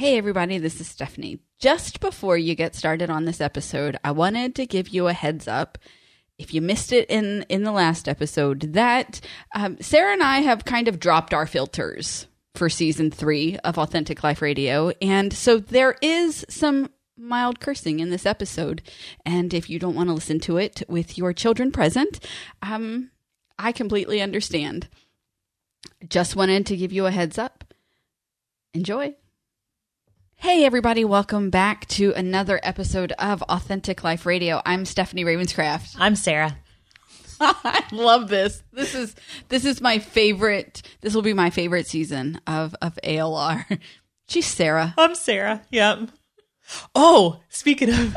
Hey, everybody, this is Stephanie. Just before you get started on this episode, I wanted to give you a heads up. If you missed it in, in the last episode, that um, Sarah and I have kind of dropped our filters for season three of Authentic Life Radio. And so there is some mild cursing in this episode. And if you don't want to listen to it with your children present, um, I completely understand. Just wanted to give you a heads up. Enjoy. Hey, everybody, welcome back to another episode of Authentic Life Radio. I'm Stephanie Ravenscraft. I'm Sarah. I love this. This is this is my favorite. This will be my favorite season of of ALR. She's Sarah. I'm Sarah. Yep. Oh, speaking of,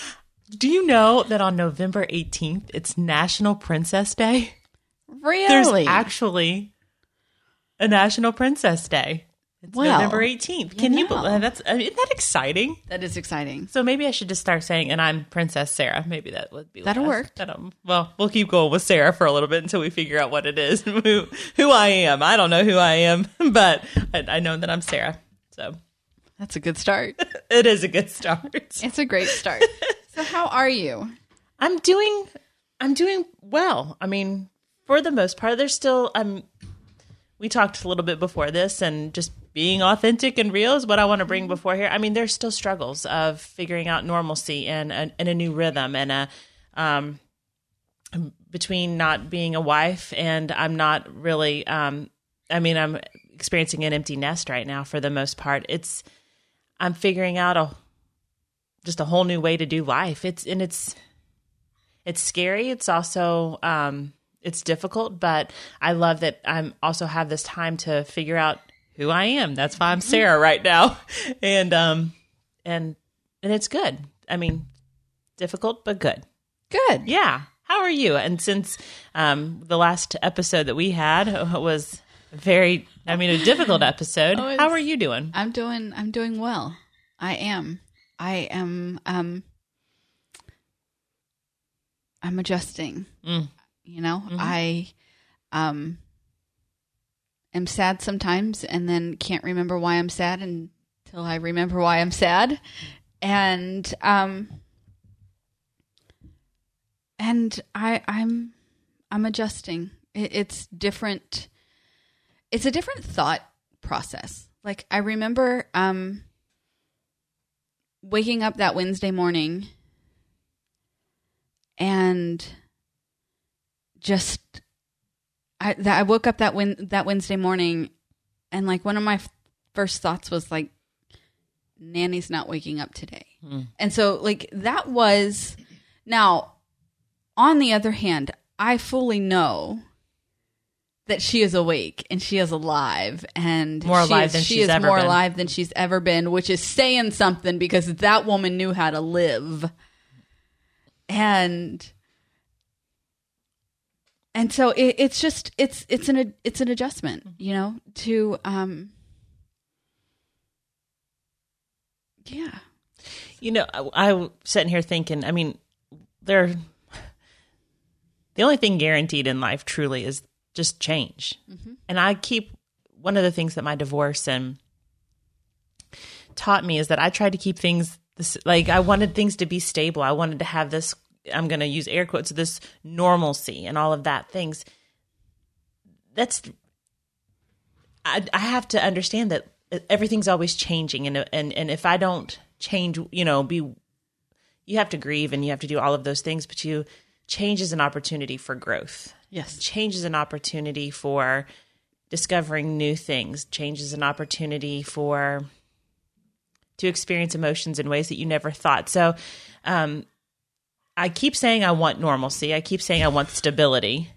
do you know that on November 18th it's National Princess Day? Really? There's actually a National Princess Day. It's November 18th. Can you know. believe that's I isn't that exciting? that is exciting. So maybe I should just start saying, and I'm Princess Sarah. Maybe that would be That'll work. That'll, well, we'll keep going with Sarah for a little bit until we figure out what it is, who, who I am. I don't know who I am, but I, I know that I'm Sarah. So That's a good start. it is a good start. It's a great start. so, how are you? I'm doing I'm doing well. I mean, for the most part, there's still um we talked a little bit before this and just being authentic and real is what I want to bring before here. I mean, there's still struggles of figuring out normalcy and and, and a new rhythm and a um between not being a wife and I'm not really um I mean, I'm experiencing an empty nest right now for the most part. It's I'm figuring out a just a whole new way to do life. It's and it's it's scary. It's also um, it's difficult, but I love that I'm also have this time to figure out who I am. That's why I'm Sarah right now, and um, and and it's good. I mean, difficult but good. Good. Yeah. How are you? And since um, the last episode that we had was very, I mean, a difficult episode, Oh, how are you doing? I'm doing I'm doing well. I am. I am um I'm adjusting. Mm. You know, I um am sad sometimes and then can't remember why I'm sad until I remember why I'm sad. And um and I I'm I'm adjusting. It, it's different it's a different thought process. Like I remember um waking up that Wednesday morning and just I that I woke up that win, that Wednesday morning and like one of my f- first thoughts was like Nanny's not waking up today. Hmm. And so like that was now on the other hand, I fully know that she is awake and she is alive and More she alive is, than she she's is ever more been. alive than she's ever been, which is saying something because that woman knew how to live. And and so it, it's just it's it's an it's an adjustment, you know, to um yeah. You know, I, I'm sitting here thinking. I mean, there. The only thing guaranteed in life, truly, is just change. And I keep one of the things that my divorce and taught me is that I tried to keep things this, like I wanted things to be stable. I wanted to have this. I'm going to use air quotes. This normalcy and all of that things. That's. I, I have to understand that everything's always changing, and and and if I don't change, you know, be you have to grieve and you have to do all of those things, but you change is an opportunity for growth. Yes. Change is an opportunity for discovering new things. Change is an opportunity for to experience emotions in ways that you never thought. So, um, I keep saying I want normalcy. I keep saying I want stability.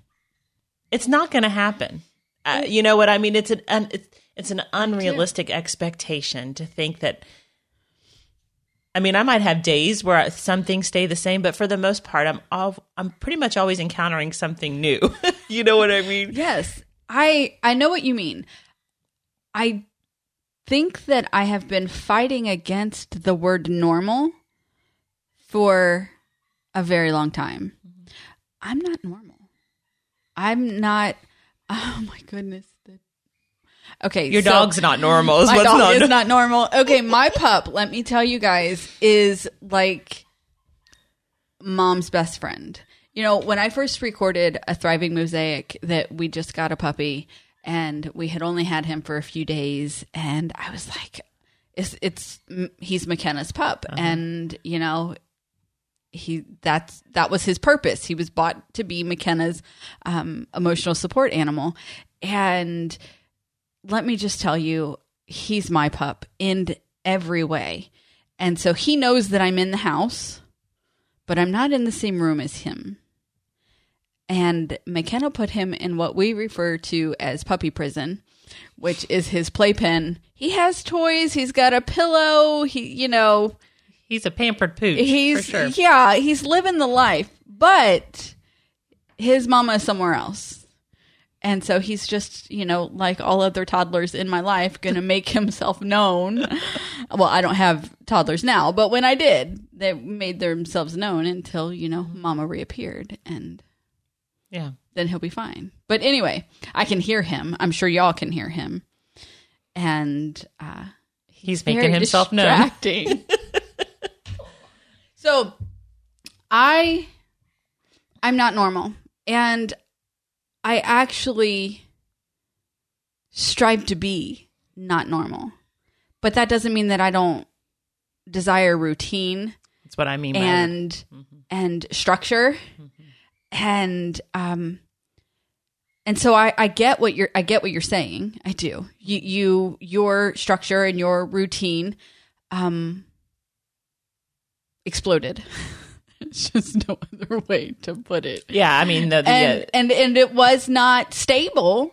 It's not going to happen. Uh, you know what I mean? It's an un, it's, it's an unrealistic expectation to think that. I mean, I might have days where some things stay the same, but for the most part, I'm all, I'm pretty much always encountering something new. you know what I mean? Yes. I I know what you mean. I think that I have been fighting against the word normal for a very long time. I'm not normal. I'm not oh my goodness. Okay, Your so dog's not normal. Is my dog not, is not normal. Okay, my pup. Let me tell you guys, is like mom's best friend. You know, when I first recorded a thriving mosaic, that we just got a puppy, and we had only had him for a few days, and I was like, "It's it's he's McKenna's pup," uh-huh. and you know, he that's that was his purpose. He was bought to be McKenna's um, emotional support animal, and let me just tell you, he's my pup in every way, and so he knows that I'm in the house, but I'm not in the same room as him. And McKenna put him in what we refer to as puppy prison, which is his playpen. He has toys. He's got a pillow. He, you know, He's a pampered pooch. he's for sure. yeah he's living the life but his mama is somewhere else and so he's just you know like all other toddlers in my life gonna make himself known well i don't have toddlers now but when i did they made themselves known until you know mama reappeared and Yeah. then he'll be fine but anyway i can hear him i'm sure y'all can hear him and uh He's very making himself known. so I I'm not normal and I actually strive to be not normal. But that doesn't mean that I don't desire routine That's what I mean by and and structure and um and so I, I get what you're I get what you're saying. I do. You you your structure and your routine um exploded. it's just no other way to put it. Yeah, I mean the, the And uh, and and it was not stable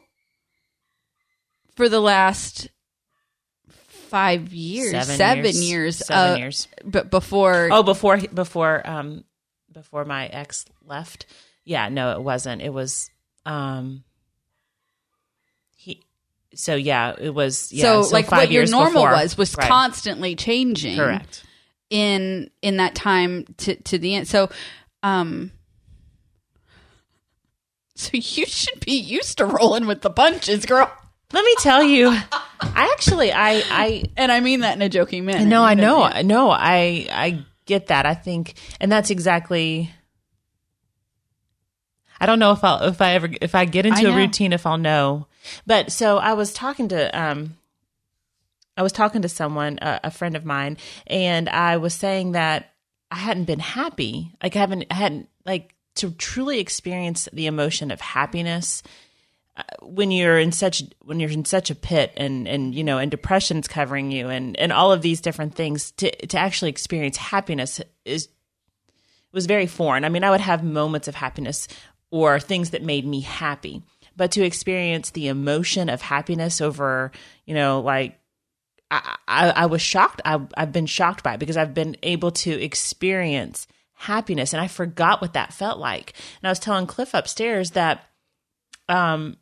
for the last five years, seven, seven, years, years, seven uh, years. but before Oh, before before um before my ex left. Yeah, no, it wasn't. It was um he. So yeah, it was. Yeah, so, like five what your normal before. was was Right. constantly changing correct. In in that time to to the end so um so you should be used to rolling with the punches girl Let me tell you, I actually I I and i mean that in a joking manner no I know I know, I I get that. I think, and that's exactly. I don't know if I'll if I ever if I get into I a routine if I'll know. But so I was talking to um I was talking to someone a, a friend of mine and I was saying that I hadn't been happy. Like I haven't I hadn't like to truly experience the emotion of happiness uh, when you're in such when you're in such a pit and and you know and depression's covering you and and all of these different things to to actually experience happiness is was very foreign. I mean, I would have moments of happiness or things that made me happy, but to experience the emotion of happiness over, you know, like I, I, I was shocked. I, I've been shocked by it because I've been able to experience happiness, and I forgot what that felt like. And I was telling Cliff upstairs that, um,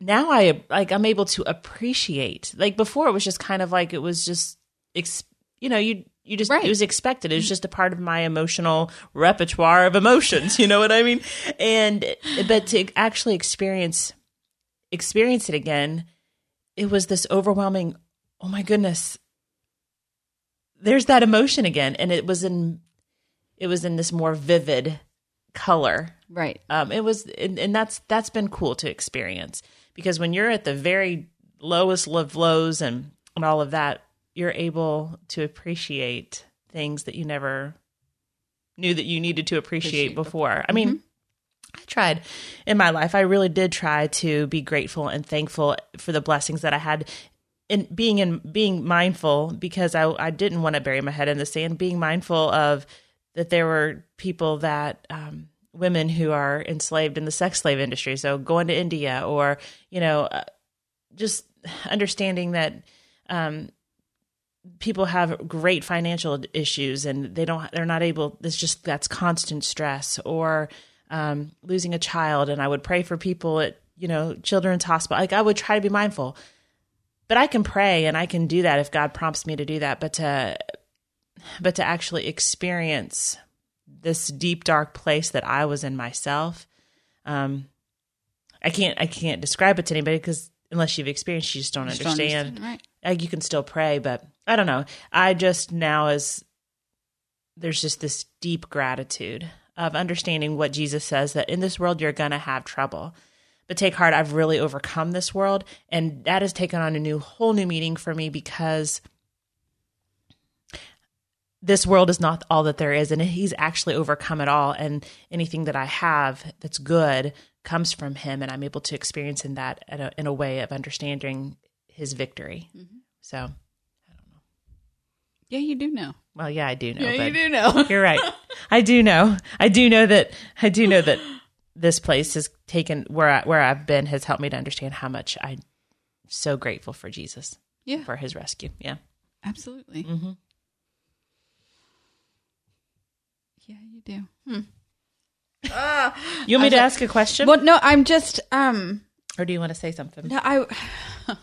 now I like I'm able to appreciate. Like before, it was just kind of like it was just, ex, you know, you you just Right. it was expected. It was just a part of my emotional repertoire of emotions. You know what I mean? And but to actually experience experience it again, it was this overwhelming. Oh my goodness! There's that emotion again, and it was in it was in this more vivid color. Right. Um, it was and, and that's that's been cool to experience because when you're at the very lowest of lows and, and all of that you're able to appreciate things that you never knew that you needed to appreciate Appreciate before. i mean i tried in my life i really did try to be grateful and thankful for the blessings that i had in being in being mindful because I, I didn't want to bury my head in the sand being mindful of that there were people that um, women who are enslaved in the sex slave industry. So going to india or you know uh, just understanding that um, people have great financial issues and they don't they're not able it's just that's constant stress or um, losing a child. And i would pray for people at you know children's hospital like i would try to be mindful but I can pray and I can do that if God prompts me to do that. But to but to actually experience this deep dark place that I was in myself, um, I can't I can't describe it to anybody because unless you've experienced, you just don't Just don't understand. understand, Like you can still pray, but I don't know. I just now is there's just this deep gratitude of understanding what Jesus says that in this world you're gonna have trouble. But take heart, I've really overcome this world, and that has taken on a new whole new meaning for me because this world is not all that there is, and he's actually overcome it all. And anything that I have that's good comes from him, and I'm able to experience in that in a, in a way of understanding his victory. So, Yeah, you do know. well, yeah, I do know. Yeah, but you do know. You're right. I do know. I do know that. I do know that this place has taken where I, where I've been has helped me to understand how much I'm so grateful for Jesus Yeah, for His rescue. Yeah. absolutely. Mm-hmm. Yeah, you do. Hmm. You want me to ask a question, Well, no, I'm just um. or do you want to say something? No, I.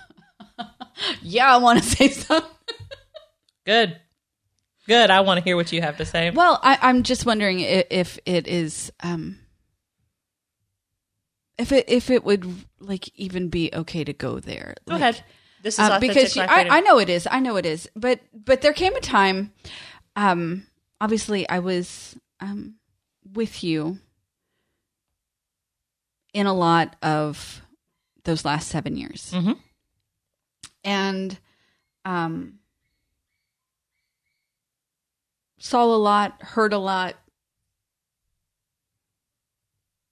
yeah, I want to say something. Good. Good. I want to hear what you have to say. Well, I, I'm just wondering if, if it is um. If it if it would like even be okay to go there. Go Like, ahead. This is uh, authentic because Life I, I know it is. I know it is. But but there came a time, um, obviously I was um with you in a lot of those last seven years, mm-hmm. and um saw a lot, heard a lot,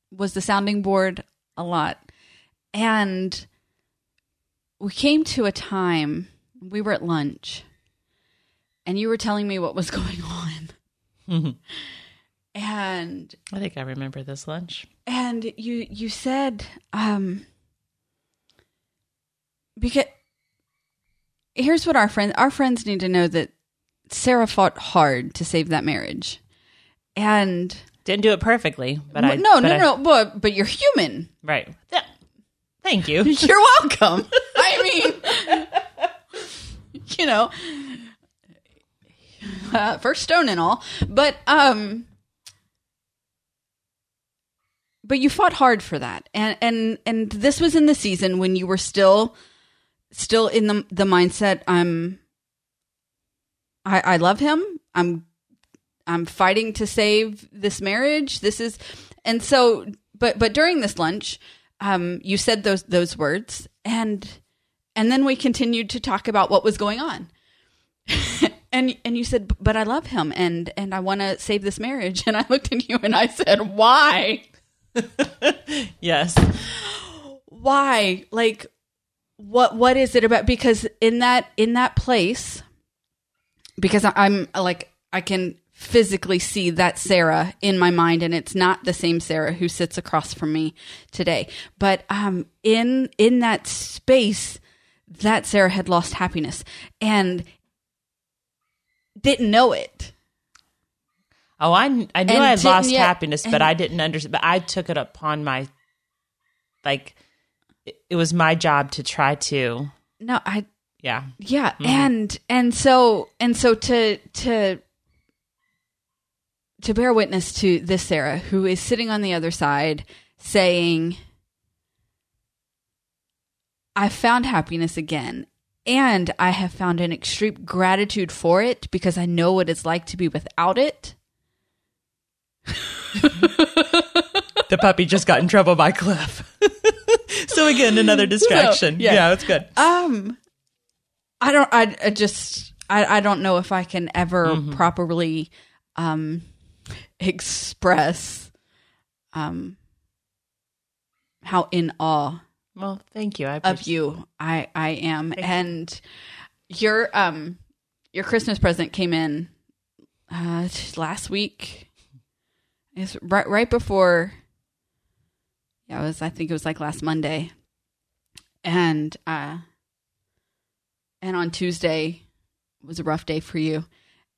was the sounding board a lot, and we came to a time we were at lunch and you were telling me what was going on. And I think I remember this lunch. and you you said um because here's what our friends our friends need to know that Sarah fought hard to save that marriage. And Didn't do it perfectly, but I no but no I- no but but you're human right. Yeah. Thank you. You're welcome. I mean, you know, uh, first stone and all, but um, but you fought hard for that, and and and this was in the season when you were still still in the the mindset. I'm. I I love him. I'm I'm fighting to save this marriage. This is, and so, but but during this lunch, um, you said those those words, and and then we continued to talk about what was going on, and and you said, but I love him, and and I want to save this marriage, and I looked at you and I said, why, Yes. why, like, what what is it about? Because in that in that place, because I'm like I can physically see that Sarah in my mind and it's not the same Sarah who sits across from me today. But um in in that space that Sarah had lost happiness and didn't know it. Oh, I I knew And I had lost yet- happiness, but I didn't understand. But I took it upon my like it, it was my job to try to no I yeah. Yeah and and so and so to to to bear witness to this sarah who is sitting on the other side saying i found happiness again and i have found an extreme gratitude for it because i know what it's like to be without it the puppy just got in trouble by Cliff. so again, another distraction. yeah. yeah, it's good. um i don't i, I just I, I don't know if i can ever Mm-hmm. properly um express um how in awe Well, thank you. I of you i i am. And your um your christmas present came in uh last week. It's right right before yeah it was i think it was like last monday. And uh and on tuesday was a rough day for you.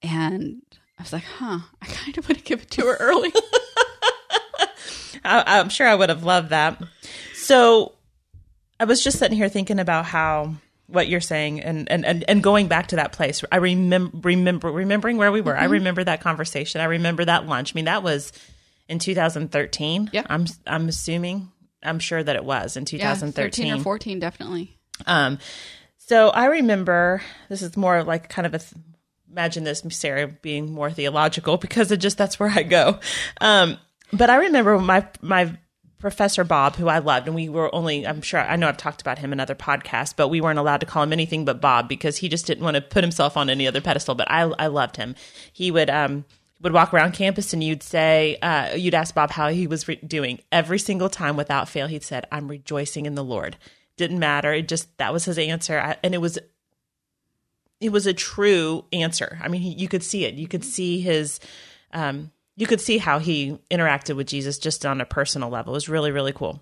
And i was like huh i kind of want to give it to her early I, I'm sure I would have loved that. So I was just sitting here thinking about how what you're saying and and and, and going back to that place. I remember remember remembering where we were. I remember that conversation. I remember that lunch. I mean, that was in 2013. Yeah. I'm I'm assuming. I'm sure that it was in Yeah, 2013. 13 or 14, definitely. Um, so I remember this is more like kind of a imagine this Sarah being more theological because it just that's where I go. Um, but I remember my my professor Bob, who I loved, and we were only I'm sure I know I've talked about him in other podcasts, but we weren't allowed to call him anything but Bob because he just didn't want to put himself on any other pedestal. But I I loved him. He would um would walk around campus and you'd say uh, you'd ask Bob how he was re- doing every single time without fail. He'd said, "I'm rejoicing in the Lord." Didn't matter. It just that was his answer, I, and it was it was a true answer. I mean, he, you could see it. You could see his, um, you could see how he interacted with Jesus just on a personal level. It was really, really cool.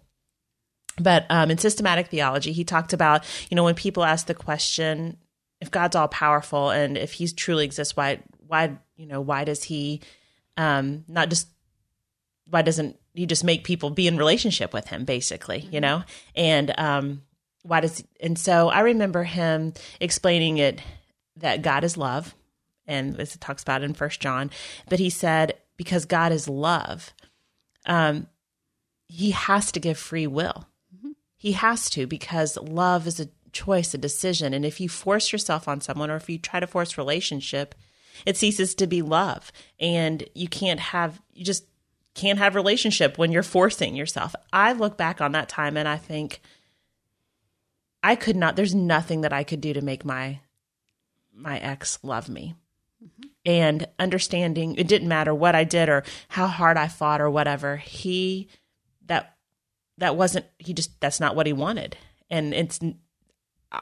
But um, in systematic theology, he talked about, you know, when people ask the question, if God's all powerful and if He truly exists, why, why, you know, why does He um, not just, why doesn't He just make people be in relationship with Him, basically, you know? And um, why does, and so I remember him explaining it that God is love, and this it talks about in First John. But he said because God is love, um, He has to give free will. He has to because love is a choice, a decision, and if you force yourself on someone, or if you try to force relationship, it ceases to be love, and you can't have you just can't have relationship when you're forcing yourself. I look back on that time and I think. I could not there's nothing that I could do to make my my ex love me. Mm-hmm. And understanding it didn't matter what I did or how hard I fought or whatever. He that that wasn't he just that's not what he wanted. And it's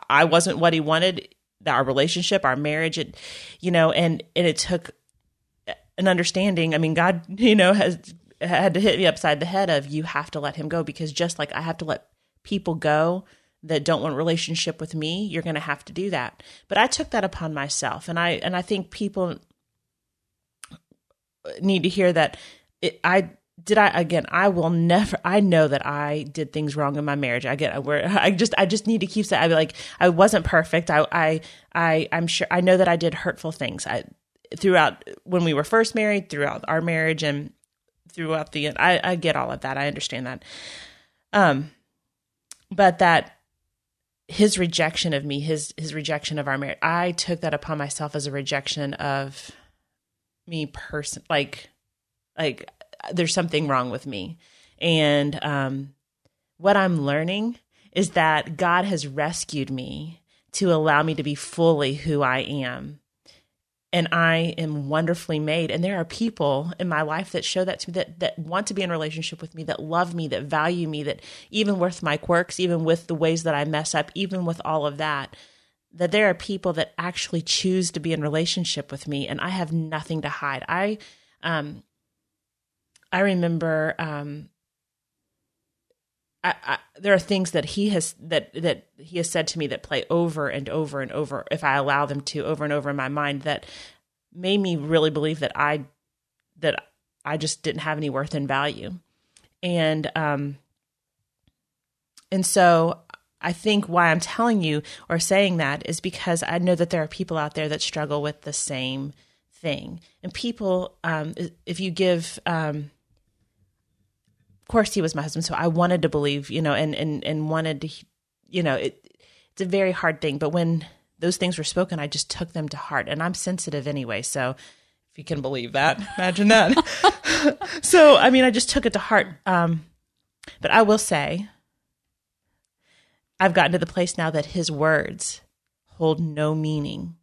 I wasn't what he wanted. Our relationship, our marriage, it you know, and and it took an understanding. I mean, God, you know, has had to hit me upside the head of you have to let him go because just like I have to let people go that don't want relationship with me, you're going to have to do that. But I took that upon myself, and I and I think people need to hear that. It, I did. I again. I will never. I know that I did things wrong in my marriage. I get where I just. I just need to keep saying. I like. I wasn't perfect. I. I. I. I'm sure. I know that I did hurtful things. I throughout when we were first married, throughout our marriage, and throughout the. I. I get all of that. I understand that. Um, but that his rejection of me, his his rejection of our marriage, I took that upon myself as a rejection of me person like like there's something wrong with me. And um what I'm learning is that God has rescued me to allow me to be fully who I am. And I am wonderfully made. And there are people in my life that show that to me that, that want to be in relationship with me, that love me, that value me, that even with my quirks, even with the ways that I mess up, even with all of that, that there are people that actually choose to be in relationship with me and I have nothing to hide. I um I remember um I, I, there are things that he has that that he has said to me that play over and over and over if I allow them to over and over in my mind that made me really believe that I that I just didn't have any worth and value. And um and so I think why I'm telling you or saying that is because I know that there are people out there that struggle with the same thing. And people, um, if you give, um, course, he was my husband, so I wanted to believe, you know, and and and wanted to, you know, it, it's a very hard thing. But when those things were spoken, I just took them to heart, and I'm sensitive anyway, so. If you can believe that, imagine that. so, I mean, I just took it to heart. Um, but I will say, I've gotten to the place now that his words hold no meaning.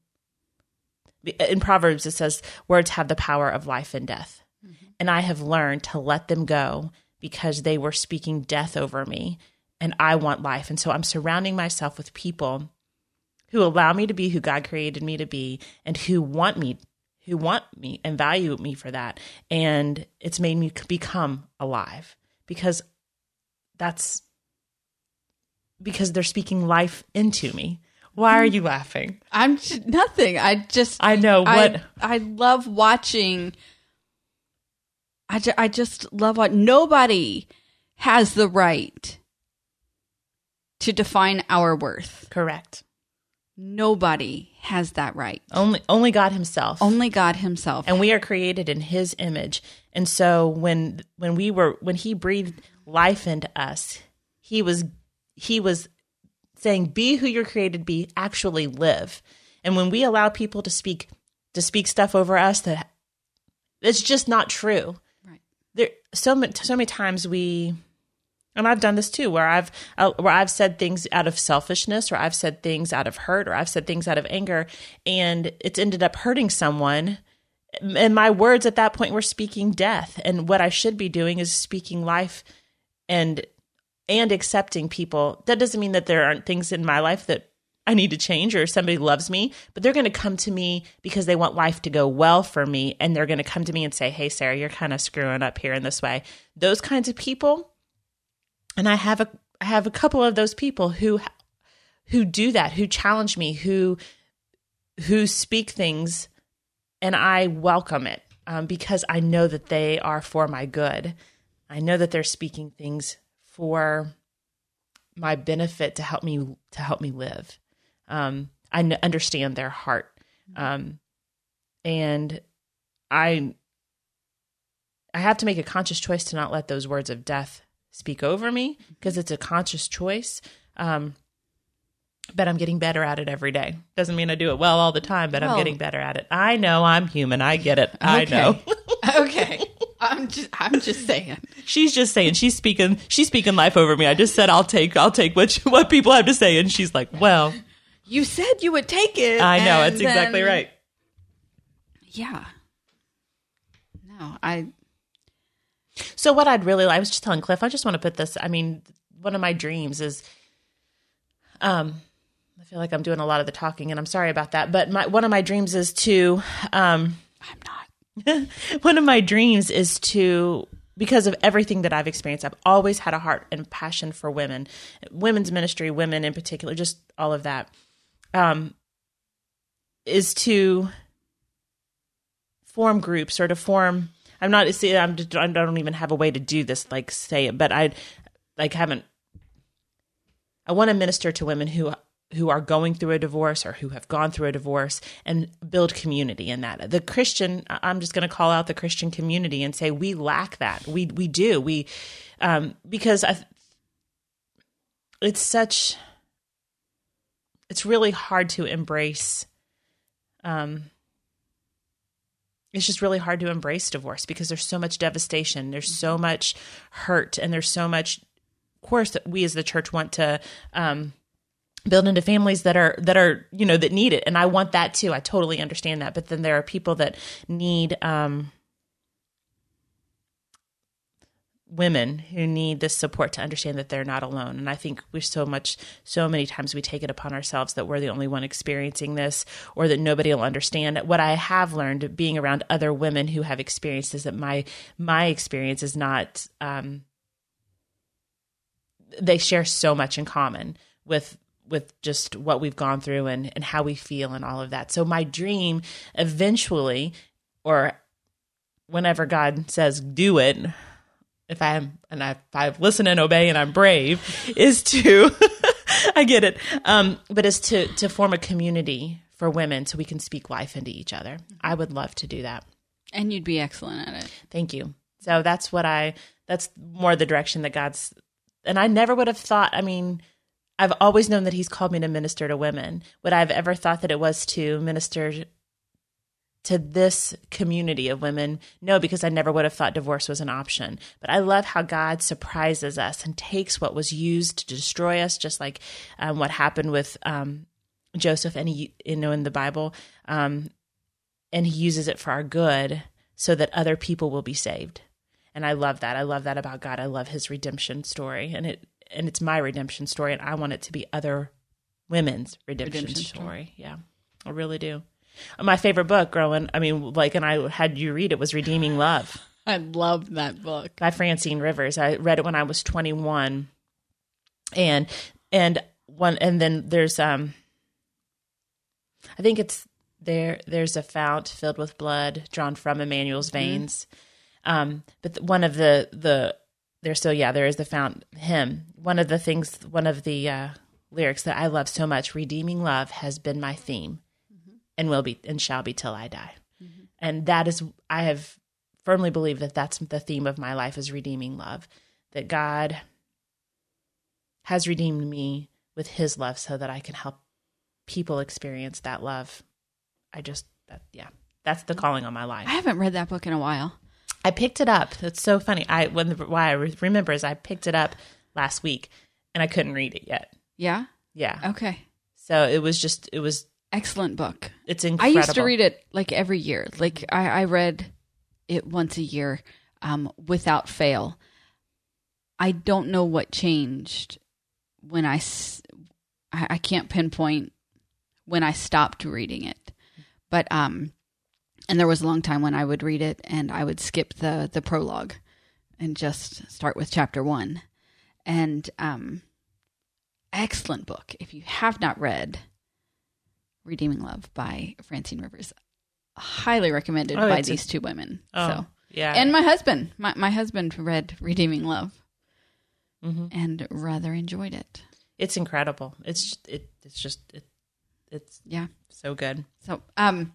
In Proverbs, it says, words have the power of life and death. Mm-hmm. And I have learned to let them go because they were speaking death over me and I want life. And so I'm surrounding myself with people who allow me to be who God created me to be and who want me who want me and value me for that. And it's made me become alive because that's because they're speaking life into me. Why are you laughing? I'm nothing. I just I know what I, I love watching. I, ju- I just love what nobody has the right to define our worth. correct. Nobody has that right. Only only God himself. Only God Himself. and we are created in his image. And so when when we were when he breathed life into us, he was he was saying be who you're created be actually live and when we allow people to speak to speak stuff over us that it's just not true so so many times we and I've done this too where I've uh, where I've said things out of selfishness or I've said things out of hurt or I've said things out of anger and it's ended up hurting someone. And my words at that point were speaking death. And what I should be doing is speaking life and and accepting people. That doesn't mean that there aren't things in my life that I need to change or somebody loves me, but they're going to come to me because they want life to go well for me and they're going to come to me and say, "Hey Sarah, you're kind of screwing up here in this way." Those kinds of people and I have a I have a couple of those people who who do that, who challenge me, who who speak things and I welcome it um, because I know that they are for my good. I know that they're speaking things for my benefit to help me to help me live. Um, I n- understand their heart, um, and I I have to make a conscious choice to not let those words of death speak over me because it's a conscious choice. Um, but I'm getting better at it every day. Doesn't mean I do it well all the time, but I'm getting better at it. I know I'm human. I get it. I Okay. know. okay. I'm just I'm just saying. she's just saying she's speaking she's speaking life over me. I just said I'll take I'll take what what people have to say, and she's like, well, You said you would take it. I know and it's exactly right. Yeah. No, I So what I'd really I was just telling Cliff, I just want to put this. I mean, one of my dreams is, um, I feel like I'm doing a lot of the talking, and I'm sorry about that. But my one of my dreams is to, um, I'm not. one of my dreams is to because of everything that I've experienced, I've always had a heart and passion for women, women's ministry, women in particular, just all of that. Um, is to form groups or to form. I'm not. See, I'm. just- I don't even have a way to do this. Like say it, but I, like haven't. I want to minister to women who who are going through a divorce or who have gone through a divorce and build community in that. The Christian, I'm just going to call out the Christian community and say we lack that. We we do. We um because I it's such it's really hard to embrace um it's just really hard to embrace divorce because there's so much devastation there's so much hurt and there's so much of course that we as the church want to um build into families that are that are you know that need it and i want that too i totally understand that but then there are people that need um women who need this support to understand that they're not alone. And i think we're so much so many times we take it upon ourselves that we're the only one experiencing this or that nobody will understand. What i have learned being around other women who have experienced is that my my experience is not um they share so much in common with with just what we've gone through and and how we feel and all of that. So my dream eventually or whenever god says do it if I am and I, if I listen and obey and I'm brave, is to I get it, um, but is to to form a community for women so we can speak life into each other. I would love to do that. And you'd be excellent at it. Thank you. So that's what I. That's more the direction that God's. And I never would have thought. I mean, I've always known that He's called me to minister to women. Would I've ever thought that it was to minister to this community of women? No, because I never would have thought divorce was an option. But I love how God surprises us and takes what was used to destroy us, just like um, what happened with um, Joseph and he, you know, in the Bible, um, and He uses it for our good, so that other people will be saved. And I love that. I love that about God. I love His redemption story, and it and it's my redemption story, and I want it to be other women's redemption, Redemption story. story. Yeah, I really do. My favorite book growing, I mean, like, and I had you read it was Redeeming Love I love that book. by Francine Rivers. I read it when I was 21. And and one and then there's um I think it's there there's a fount filled with blood drawn from Emmanuel's veins. Um but the, one of the the there's so yeah, there is the fount hymn. One of the things one of the uh lyrics that I love so much, redeeming love has been my theme and will be and shall be till I die. Mm-hmm. And that is I have firmly believe that that's the theme of my life is redeeming love that god has redeemed me with his love so that I can help people experience that love. I just that yeah, that's the calling on my life. I haven't read that book in a while. I picked it up. That's so funny. I when the, why I re- remember is I picked it up last week and I couldn't read it yet. Yeah. Yeah. Okay. So it was just it was Excellent book. it's incredible. I used to read it like every year. Like I, I read it once a year, um, without fail. I don't know what changed when I, I can't pinpoint when I stopped reading it, but um, and there was a long time when I would read it and I would skip the the prologue and just start with chapter one, and um, excellent book. If you have not read Redeeming Love by Francine Rivers. Highly recommended Oh, by it's a- these two women. Oh, So, yeah. and my husband, my, my husband read Redeeming Love Mhm. and rather enjoyed it. it's incredible. It's just, it it's just it, it's Yeah. so good. So, um,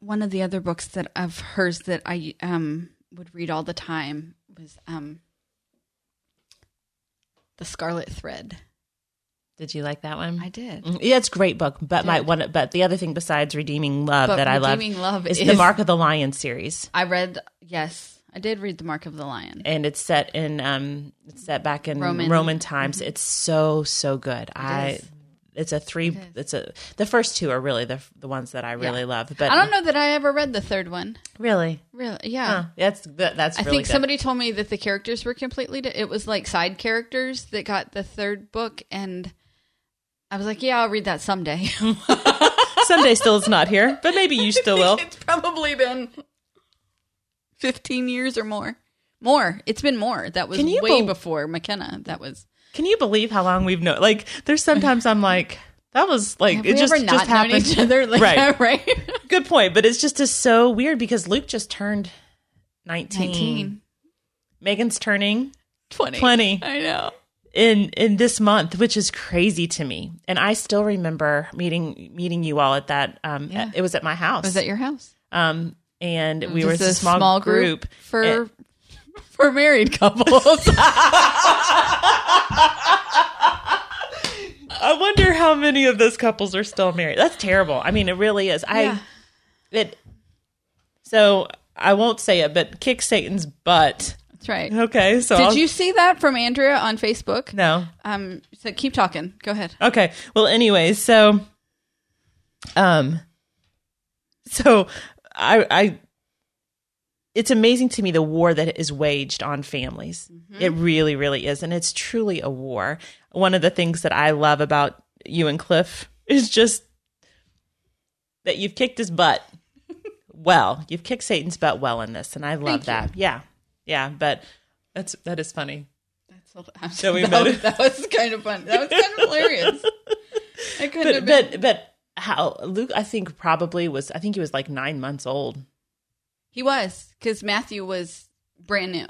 one of the other books that of hers that I um would read all the time was um, The Scarlet Thread. Did you like that one? I did. Mm, Yeah, it's a great book. But my one, but the other thing besides redeeming love But that I love Love is, is, the Mark of the Lion series, I read. Yes, I did read the Mark of the Lion. and it's set in um, it's set back in Roman- Roman, times. It's so so good. I is. it's a three. is. it's a the first two are really the the ones that I really Yeah. love. But I don't know that I ever read the third one. really. Really? Yeah. Huh, that's that, that's I really think good. somebody told me that the characters were completely. It was like side characters that got the third book, and I was like, "Yeah, I'll read that someday." someday still is not here, but maybe you still will. it's probably been fifteen years or more. More. It's been more. That was Can you way bel- before McKenna. That was. Can you believe how long we've known? Like, there's sometimes I'm like, that was like Have it just just happened. each other? Like, Right. right. Good point, but it's just is so weird because Luke just turned 19. 19, Megan's turning 20. 20 I know. In in this month, which is crazy to me. And I still remember meeting meeting you all at that um Yeah. it was at my house. Was that your house? um and we Just were a small, group. for And- for married couples. I wonder how many of those couples are still married. That's terrible. I mean, it really is. I Yeah. it so I won't say it, but kick Satan's butt. That's right. Okay, so Did I'll- you see that from Andrea on Facebook? No. Um, so keep talking. Go ahead. Okay. Well, anyways, so um so I I it's amazing to me the war that is waged on families. It really really is and it's truly a war. One of the things that I love about you and Cliff is just that you've kicked his butt well. You've kicked Satan's butt well in this and I love Thank you. that. Yeah. Yeah, but that's that is funny. That's So we that, was, that was kind of fun. That was kind of hilarious. I couldn't have But been. but but how Luke I think probably was I think he was like 9 months old. he was because Matthew was brand new,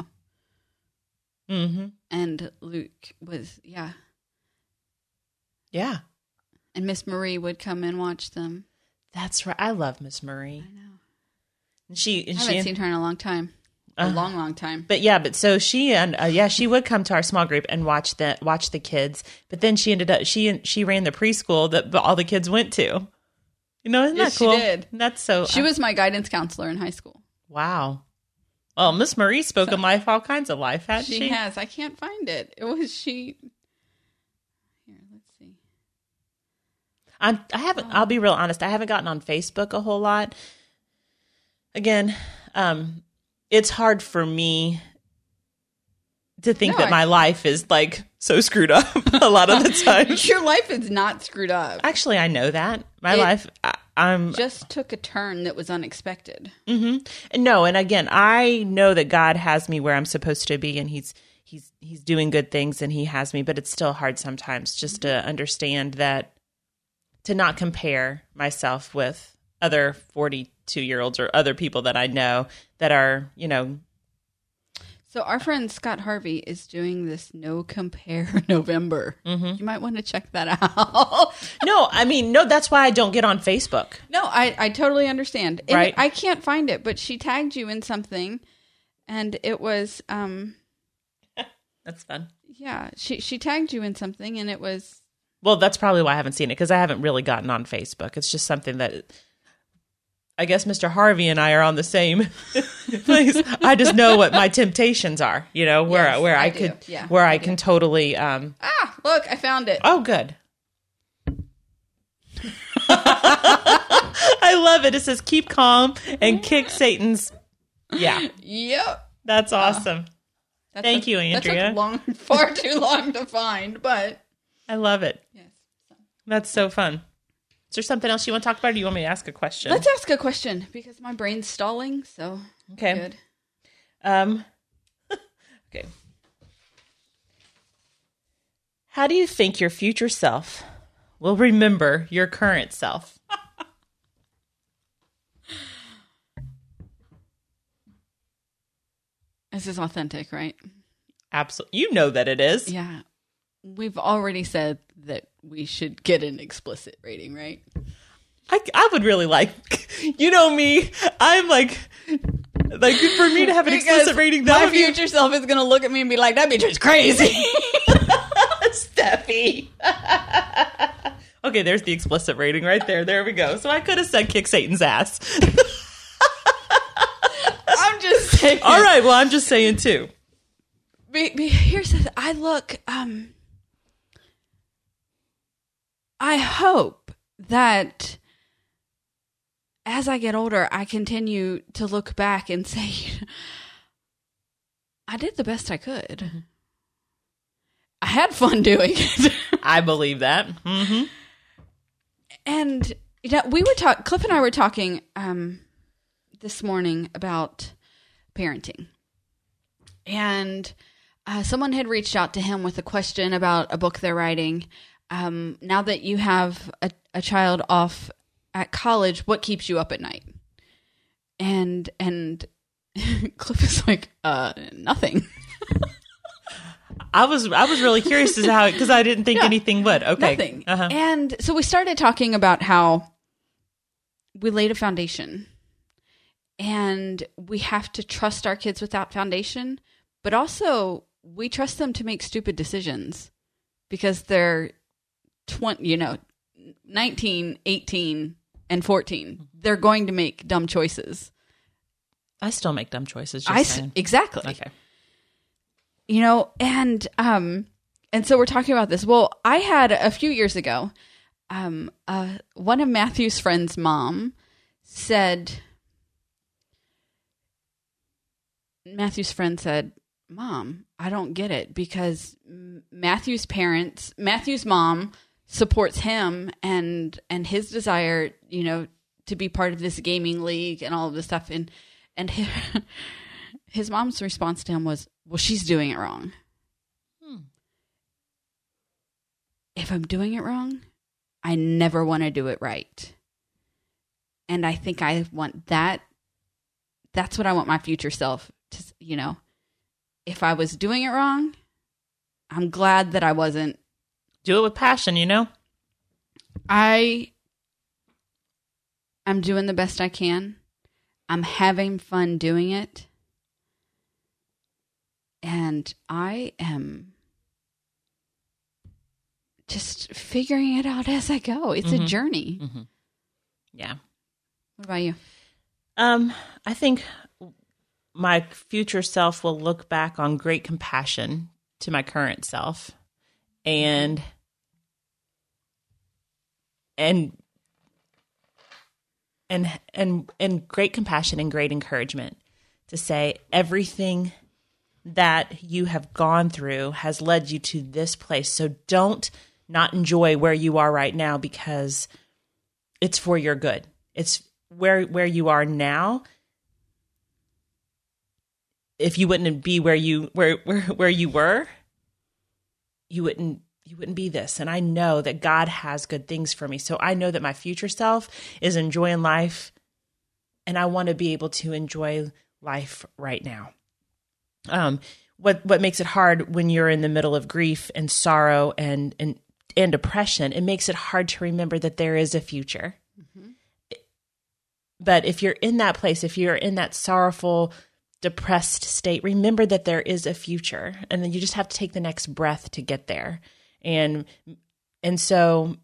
Mhm. and Luke was yeah, Yeah. and Miss Marie would come and watch them. That's right. I love Miss Marie. I know. And she I and haven't she seen her in a long time. A Uh, long, long time. But yeah, but so she and uh, yeah, she would come to our small group and watch the watch the kids. But then she ended up she she ran the preschool that all the kids went to. You know, isn't Yes, that she cool? did. That's so She was my guidance counselor in high school. wow. Well, Miss Marie spoke of life, all kinds of life, hadn't She she? has. I can't find it. It was she. Here, let's see. I'm, I haven't. I'll be real honest. I haven't gotten on Facebook a whole lot. Again, um, it's hard for me to think No, that I- my life is like so screwed up a lot of the time. Your life is not screwed up. Actually, I know that my It- life. I, I'm just took a turn that was unexpected. Mm-hmm. and no, and again, I know that God has me where I'm supposed to be, and He's He's He's doing good things, and He has me. But it's still hard sometimes just to mm-hmm. understand that to not compare myself with other 42 year olds or other people that I know that are, you know, So our friend Scott Harvey is doing this No Compare November. Mm-hmm. You might want to check that out. no, I mean, no, that's why I don't get on Facebook. no, I, I totally understand. And Right. I can't find it, but she tagged you in something, and it was um That's fun. Yeah, she she tagged you in something, and it was Well, that's probably why I haven't seen it because I haven't really gotten on Facebook. It's just something that I guess Mr. Harvey and I are on the same place. I just know what my temptations are, you know, where Yes, where I, I could Yeah, where I, I can totally um ah. Look, I found it. oh good. I love it. It says keep calm and kick Satan's Yeah, Yep. that's awesome. That Thank took- you, Andrea. long, far too long to find, but I love it. yes. That's so fun. Is there something else you want to talk about or do you want me to ask a question? Let's ask a question because my brain's stalling. So okay. good. Um, okay. How do you think your future self will remember your current self? This is authentic, right? Absolutely. You know that it is. Yeah. We've already said that we should get an explicit rating, right? I, I would really like, you know me, I'm like, like for me to have an explicit rating, that my would be future self is gonna look at me and be like, "That bitch is crazy." Steffi. okay, there's the explicit rating right there. There we go. So I could have said kick Satan's ass. I'm just saying. All right, well, I'm just saying too. Be, be, here's the, I look. Um, I hope that as I get older, I continue to look back and say, I did the best I could. I had fun doing it. I believe that. hmm and you know, we were talking. Cliff and I were talking um, this morning about parenting, and uh, someone had reached out to him with a question about a book they're writing. Um, now that you have a, a child off at college, what keeps you up at night? And and Cliff is like, uh, nothing. I was I was really curious as to how because I didn't think Yeah. anything would. Okay, Nothing. Uh-huh. And so we started talking about how we laid a foundation and we have to trust our kids without foundation, but also we trust them to make stupid decisions because they're 20, you know, 19, 18, and 14. They're going to make dumb choices. I still make dumb choices. Just I saying. exactly. Okay. you know and um and so we're talking about this well i had a few years ago um uh one of matthew's friends mom said matthew's friend said mom i don't get it because matthew's parents matthew's mom supports him and and his desire you know to be part of this gaming league and all of this stuff. And and his, his mom's response to him was well she's doing it wrong. Hmm. If i'm doing it wrong i never want to do it right. And i think i want that that's what i want my future self to you know. If i was doing it wrong i'm glad that i wasn't Do it with passion. You know. I I'm doing the best I can. I'm having fun doing it. And I am just figuring it out as I go. It's a Mhm. journey. Yeah. What about you? Um, I think my future self will look back on great compassion to my current self and and and and and great compassion and great encouragement to say everything that you have gone through has led you to this place. So don't not enjoy where you are right now because it's for your good. It's where where you are now. If you wouldn't be where you where where where you were you wouldn't you wouldn't be this. And i know that god has good things for me. So i know that my future self is enjoying life and i want to be able to enjoy life right now. Um what what makes it hard when you're in the middle of grief and sorrow and and and depression it makes it hard to remember that there is a future. But if you're in that place if you're in that sorrowful depressed state, remember that there is a future and then you just have to take the next breath to get there. And and so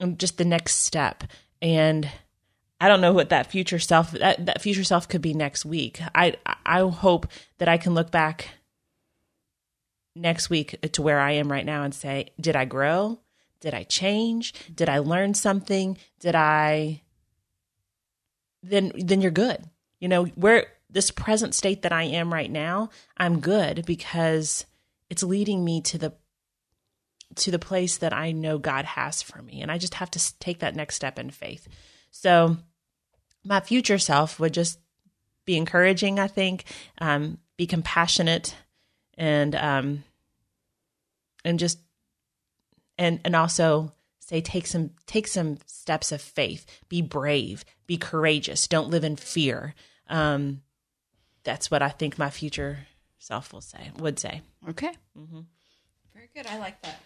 um, just the next step and I don't know what that future self that, that future self could be next week. I I hope that I can look back next week to where I am right now and say, did I grow? Did I change? Did I learn something? Did I then then you're good. You know, where this present state that I am right now, I'm good because it's leading me to the to the place that I know God has for me. And I just have to take that next step in faith. So my future self would just be encouraging, I think, um, be compassionate and um and just and and also say take some take some steps of faith. Be brave. Be courageous. Don't live in fear. Um that's what i think my future self will say would say Okay. Mm-hmm. Very good. I like that.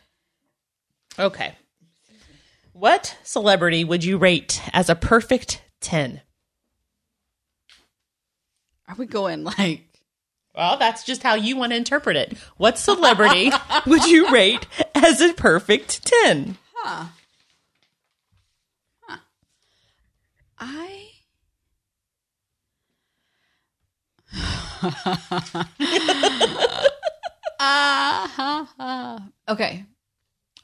okay what celebrity would you rate as a perfect 10 Are we going like well that's just how you want to interpret it what celebrity would you rate as a perfect 10 huh? Huh. I Ah, okay.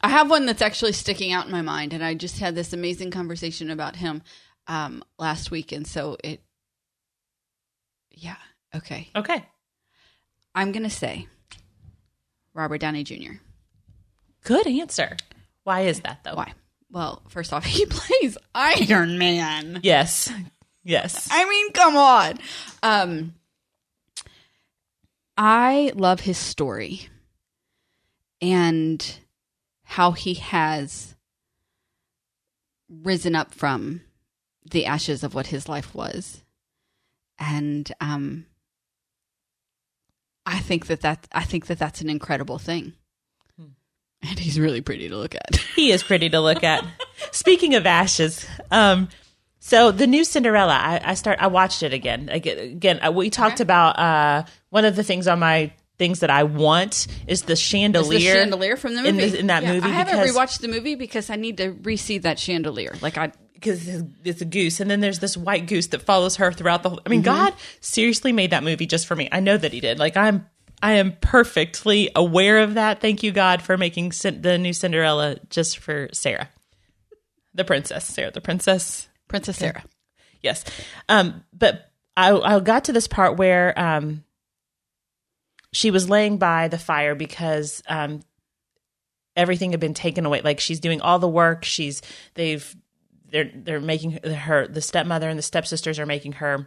I have one that's actually sticking out in my mind, and I just had this amazing conversation about him um, last week, and so it, yeah, okay. okay I'm gonna say Robert Downey Jr. good answer why is that though Why? Well, first off, he plays Iron Man. Yes. Yes. I mean, come on. Um, I love his story and how he has risen up from the ashes of what his life was, and um, I think that that I think that that's an incredible thing, and he's really pretty to look at. He is pretty to look at. Speaking of ashes, um, so the new Cinderella, I, I start. I watched it again. Again, again uh, we talked Okay. about uh, one of the things on my things that I want is the Is chandelier. the chandelier from the in movie this- in that Yeah, movie I haven't because- rewatched the movie because I need to re-see that chandelier. Like I, because it's a goose, and then there's this white goose that follows her throughout the whole. I mean, Mm-hmm. God seriously made that movie just for me. I know that He did. Like I'm, I am perfectly aware of that. Thank you, God, for making the new Cinderella just for Sarah, the princess, Sarah, the princess. Princess Sarah. Yes. Um, but I, I got to this part where um, she was laying by the fire because um, everything had been taken away. Like she's doing all the work. She's they've they're they're making her the stepmother and the stepsisters are making her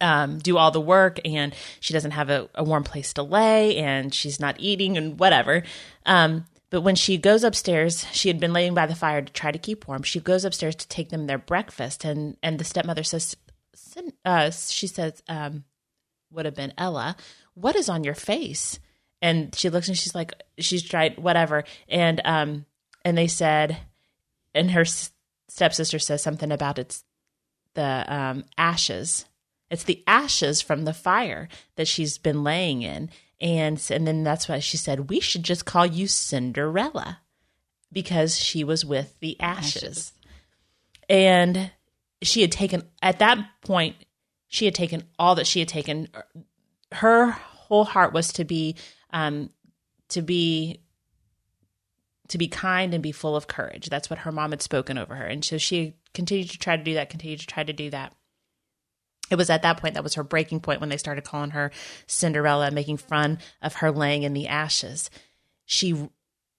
um, do all the work and she doesn't have a, a warm place to lay and she's not eating and whatever. Um, but when she goes upstairs, she had been laying by the fire to try to keep warm. She goes upstairs to take them their breakfast and, and the stepmother says, "Cin- uh, she says, um, would have been Ella, what is on your face? And she looks and she's like, she's tried whatever. And, um, and they said, and her stepsister says something about it's the um, ashes. It's the ashes from the fire that she's been laying in. And and then that's why she said we should just call you Cinderella because she was with the ashes. Ashes. And she had taken at that point she had taken all that she had taken her whole heart was to be um to be to be kind and be full of courage. That's what her mom had spoken over her. And so she continued to try to do that, continued to try to do that. It was at that point that was her breaking point when they started calling her Cinderella, making fun of her laying in the ashes. She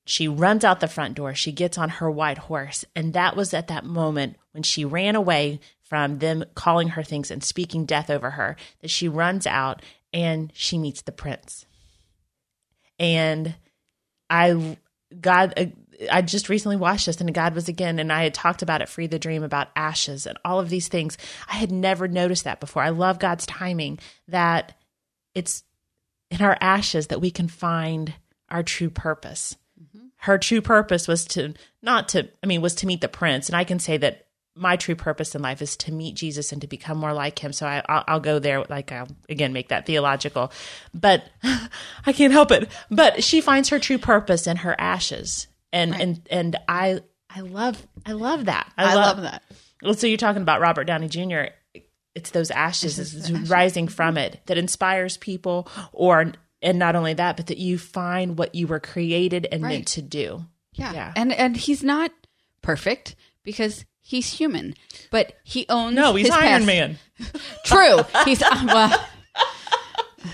she runs out the front door. She gets on her white horse, and that was at that moment when she ran away from them calling her things and speaking death over her that she runs out and she meets the prince. And I God I just recently watched this and God was again and I had talked about it free the dream about ashes and all of these things. I had never noticed that before. I love God's timing that it's in our ashes that we can find our true purpose. Mm-hmm. Her true purpose was to not to I mean was to meet the prince and I can say that my true purpose in life is to meet Jesus and to become more like him. So I, I'll, I'll go there, like, I'll again make that theological, but I can't help it. But she finds her true purpose in her ashes. And, and, and I, I love, I love that. I love that. Well, so you're talking about Robert Downey Jr. It's those ashes, it's rising from it that inspires people, or and not only that, but that you find what you were created and Right. meant to do. Yeah. Yeah. And and he's not perfect because he's human, but he owns No, he's Iron past. Man. True. He's uh, well,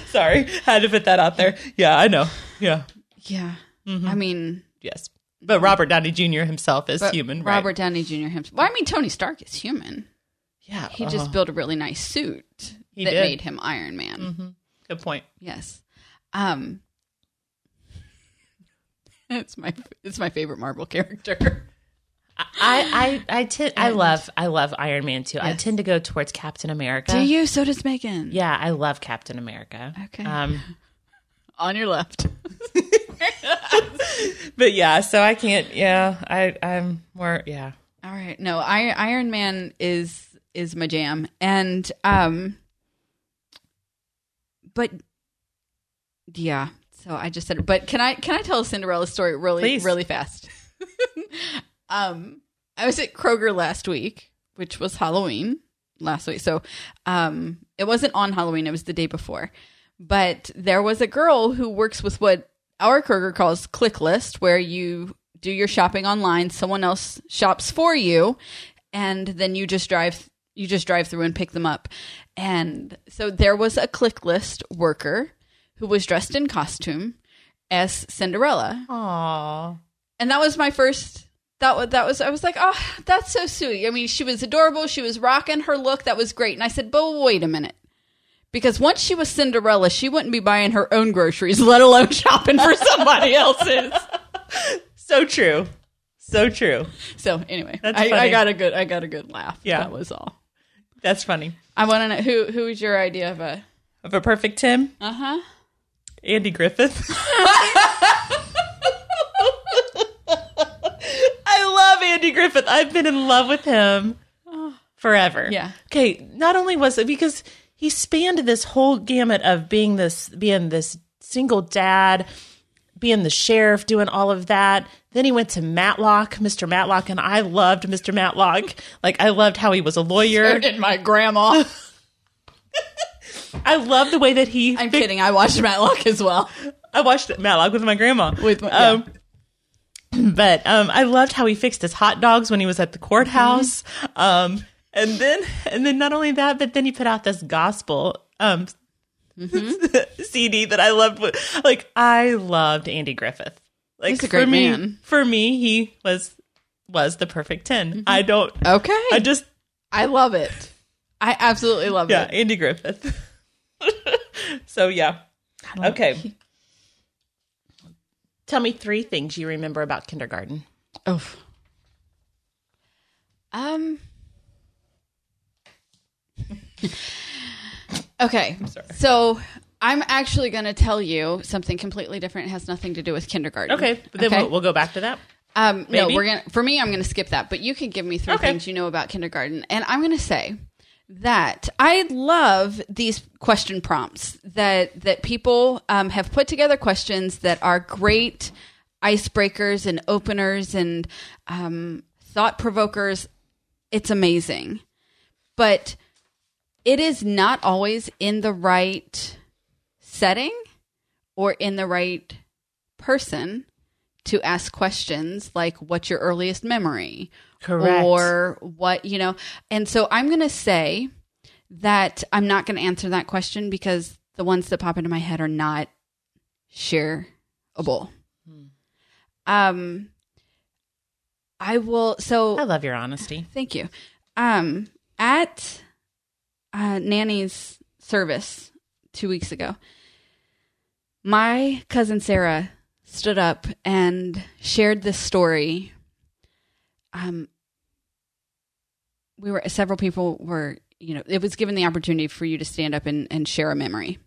Sorry, had to put that out there. Yeah, I know. Yeah, yeah. Mm-hmm. I mean, yes. But Robert Downey Jr. himself is but human, right? Robert Downey Jr. himself. Well, I mean, Tony Stark is human. Yeah, He uh, just built a really nice suit He that did. made him Iron Man. good point. Yes. Um. It's my it's my favorite Marvel character. I I I tend I love I love Iron Man too. I tend to go towards Captain America. Do you? So does Megan. Yeah, I love Captain America. Okay. Um, On your left. but yeah, so I can't. Yeah, I I'm more. Yeah, All right. No, I, Iron Man is is my jam, and um, but yeah. So I just said, but can I can I tell a Cinderella story really Please. really fast? um, I was at Kroger last week, which was Halloween last week. So, um, it wasn't on Halloween; it was the day before. But there was a girl who works with what our Kroger calls Click List, where you do your shopping online, someone else shops for you, and then you just drive you just drive through and pick them up. And so there was a Click List worker who was dressed in costume as Cinderella. Aww. And that was my first that was that was I was like, "Oh, that's so sweet." I mean, she was adorable, she was rocking her look, that was great. And I said, "But wait a minute." Because once she was Cinderella, she wouldn't be buying her own groceries, let alone shopping for somebody else's. So true. So true. So anyway, I, I got a good I got a good laugh. Yeah. that was all. That's funny. I want to know who who was your idea of a Of a perfect Tim, uh huh. Andy Griffith. I love Andy Griffith. I've been in love with him forever. Yeah. Okay. Not only was it because he spanned this whole gamut of being this being this single dad, being the sheriff, doing all of that. Then he went to Matlock, Mr. Matlock, and I loved Mr. Matlock. like I loved how he was a lawyer. So did my grandma. I love the way that he. I'm kidding. I watched Matlock as well. I watched Matlock with my grandma. With my- um, but um, I loved how he fixed his hot dogs when he was at the courthouse. Um, and then, and then not only that, but then he put out this gospel um, CD that I loved. Like I loved Andy Griffith. Like He's a great for me, man. For me, he was was the perfect 10 I don't. Okay. I just I love it. I absolutely love yeah, it. Yeah, Andy Griffith. so yeah. Okay. Tell me three things you remember about kindergarten. Oh. Um. okay. So I'm actually going to tell you something completely different. It has nothing to do with kindergarten. Okay, but then Okay? We'll, we'll go back to that. Um, no, we're gonna. For me, I'm gonna skip that. But you can give me three Okay. things you know about kindergarten, and I'm gonna say that I love these question prompts that that people um, have put together questions that are great icebreakers and openers and um, thought provokers. It's amazing, but it is not always in the right setting or in the right person to ask questions like what's your earliest memory Correct. or what you know and so i'm going to say that i'm not going to answer that question because the ones that pop into my head are not shareable um i will so I love your honesty. Thank you. Um, at uh, Nanny's service two weeks ago, my cousin Sarah stood up and shared this story. Um, we were several people were you know it was given the opportunity for you to stand up and, and share a memory,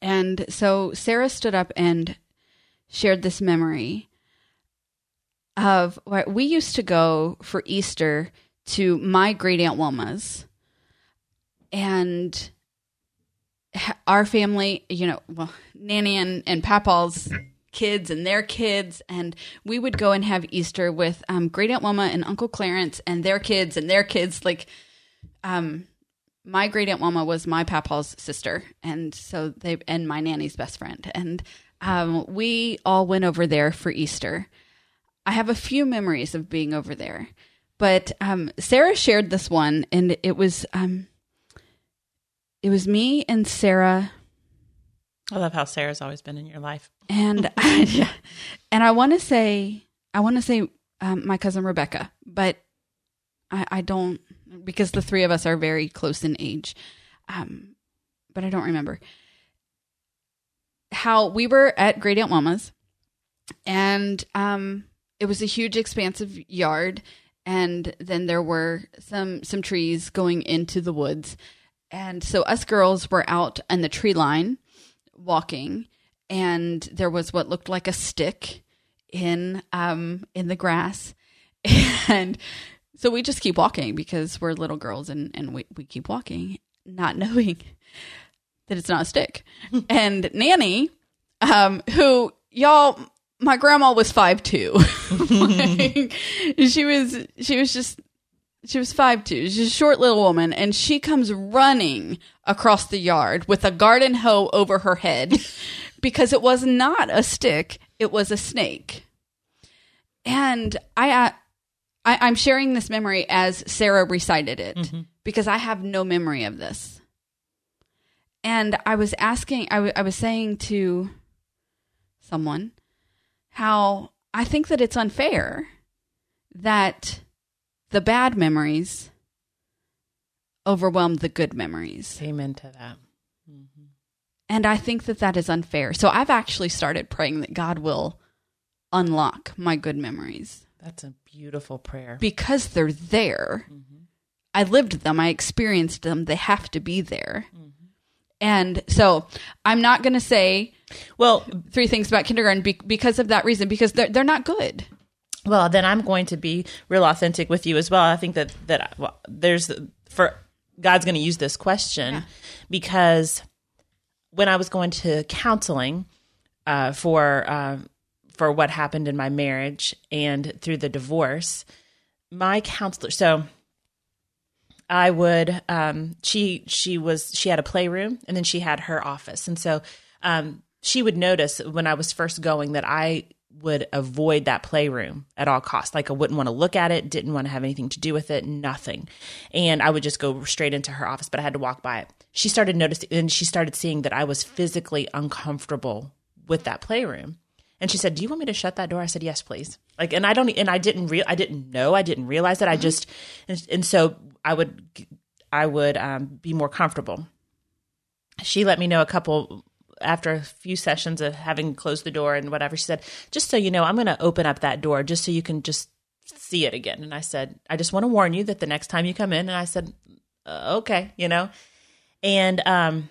and so Sarah stood up and shared this memory of where we used to go for Easter to my great aunt Wilma's, and our family, you know, well, Nanny and and Papal's kids and their kids, and we would go and have Easter with um, great aunt Wilma and Uncle Clarence and their kids and their kids. Like, um, my great aunt Wilma was my Papal's sister, and so they and my nanny's best friend, and um, we all went over there for Easter. I have a few memories of being over there, but um, Sarah shared this one, and it was um, it was me and Sarah, I love how Sarah's always been in your life. and I, and I want to say I want to say um, my cousin Rebecca, but I, I don't because the three of us are very close in age, um, but I don't remember. How we were at Great Aunt Wilma's, and um, it was a huge, expansive yard, and then there were some some trees going into the woods, and so us girls were out on the tree line walking, and there was what looked like a stick in um in the grass, and so we just keep walking because we're little girls and and we, we keep walking, not knowing that it's not a stick. and Nanny, um, who y'all, my grandma was five two. like, she was she was just she was five two. She's a short little woman, and she comes running across the yard with a garden hoe over her head because it was not a stick; it was a snake. And I, uh, I I'm sharing this memory as Sarah recited it because I have no memory of this and I was asking, I, w- I was saying to someone how I think that it's unfair that the bad memories overwhelm the good memories. Amen to that. Mm-hmm. And I think that that is unfair. So I've actually started praying that God will unlock my good memories That's a beautiful prayer. because they're there. Mm-hmm. I lived them, I experienced them, they have to be there. Mm-hmm. And so I'm not going to say Well, three things about kindergarten be- because of that reason because they're they're not good. Well, then I'm going to be real authentic with you as well. I think that that well, there's for God's going to use this question because when I was going to counseling uh, for uh, for what happened in my marriage and through the divorce, my counselor. So I would um she she was she had a playroom and then she had her office. And so um she would notice when I was first going that I would avoid that playroom at all costs. Like I wouldn't want to look at it, didn't want to have anything to do with it, nothing. And I would just go straight into her office, but I had to walk by it. She started noticing and she started seeing that I was physically uncomfortable with that playroom. And she said, "Do you want me to shut that door?" I said, "Yes, please." Like, and I don't, and I didn't real, I didn't know, I didn't realize that. I just, and, and so I would, I would um, be more comfortable. She let me know a couple after a few sessions of having closed the door and whatever. She said, "Just so you know, I'm going to open up that door just so you can just see it again." And I said, "I just want to warn you that the next time you come in." And I said, uh, "Okay," you know, and um.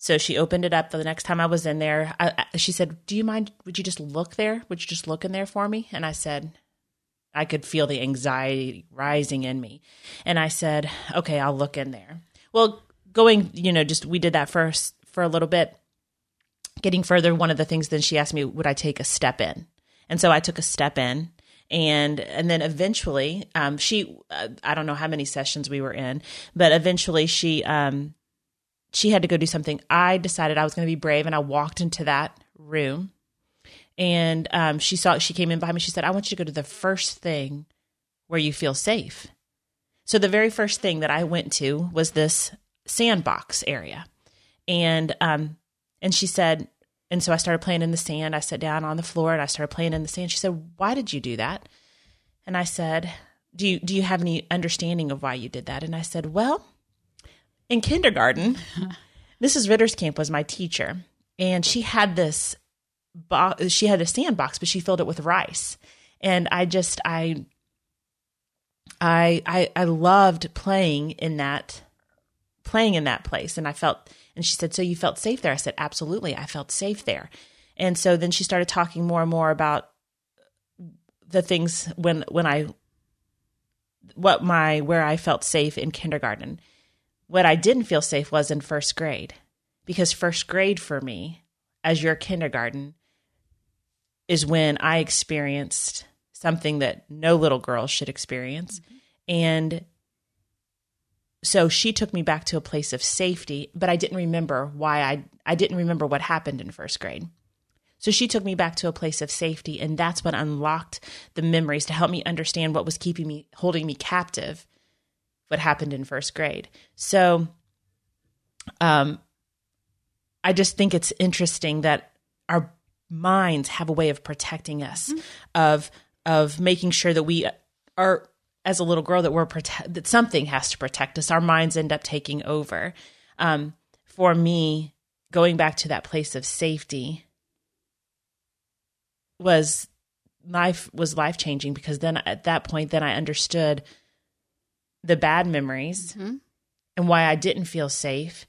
So she opened it up the next time I was in there. I, I, she said, "Do you mind? Would you just look there? Would you just look in there for me?" And I said, I could feel the anxiety rising in me. And I said, "Okay, I'll look in there." Well, going, you know, just we did that first for a little bit. Getting further, one of the things then she asked me, "Would I take a step in?" And so I took a step in, and and then eventually, um, she, uh, I don't know how many sessions we were in, but eventually she, um, she had to go do something. I decided I was going to be brave, and I walked into that room. And um, she saw she came in behind me. She said, "I want you to go to the first thing where you feel safe." So the very first thing that I went to was this sandbox area, and um, and she said, and so I started playing in the sand. I sat down on the floor and I started playing in the sand. She said, "Why did you do that?" And I said, "Do you do you have any understanding of why you did that?" And I said, "Well." in kindergarten, Mrs. Ritterskamp was my teacher, and she had this bo- she had a sandbox, but she filled it with rice, and I just I I I I loved playing in that playing in that place, and I felt. And she said, "So you felt safe there?" I said, "Absolutely, I felt safe there." And so then she started talking more and more about the things when when I what my where I felt safe in kindergarten. What I didn't feel safe was in first grade because first grade for me, as your kindergarten, is when I experienced something that no little girl should experience. Mm-hmm. And so she took me back to a place of safety, but I didn't remember why I I didn't remember what happened in first grade. So she took me back to a place of safety and that's what unlocked the memories to help me understand what was keeping me holding me captive what happened in first grade. So um I just think it's interesting that our minds have a way of protecting us mm-hmm. of of making sure that we are as a little girl that we're protect that something has to protect us. Our minds end up taking over. Um, for me going back to that place of safety was life was life changing because then at that point then i understood the bad memories mm-hmm. and why i didn't feel safe.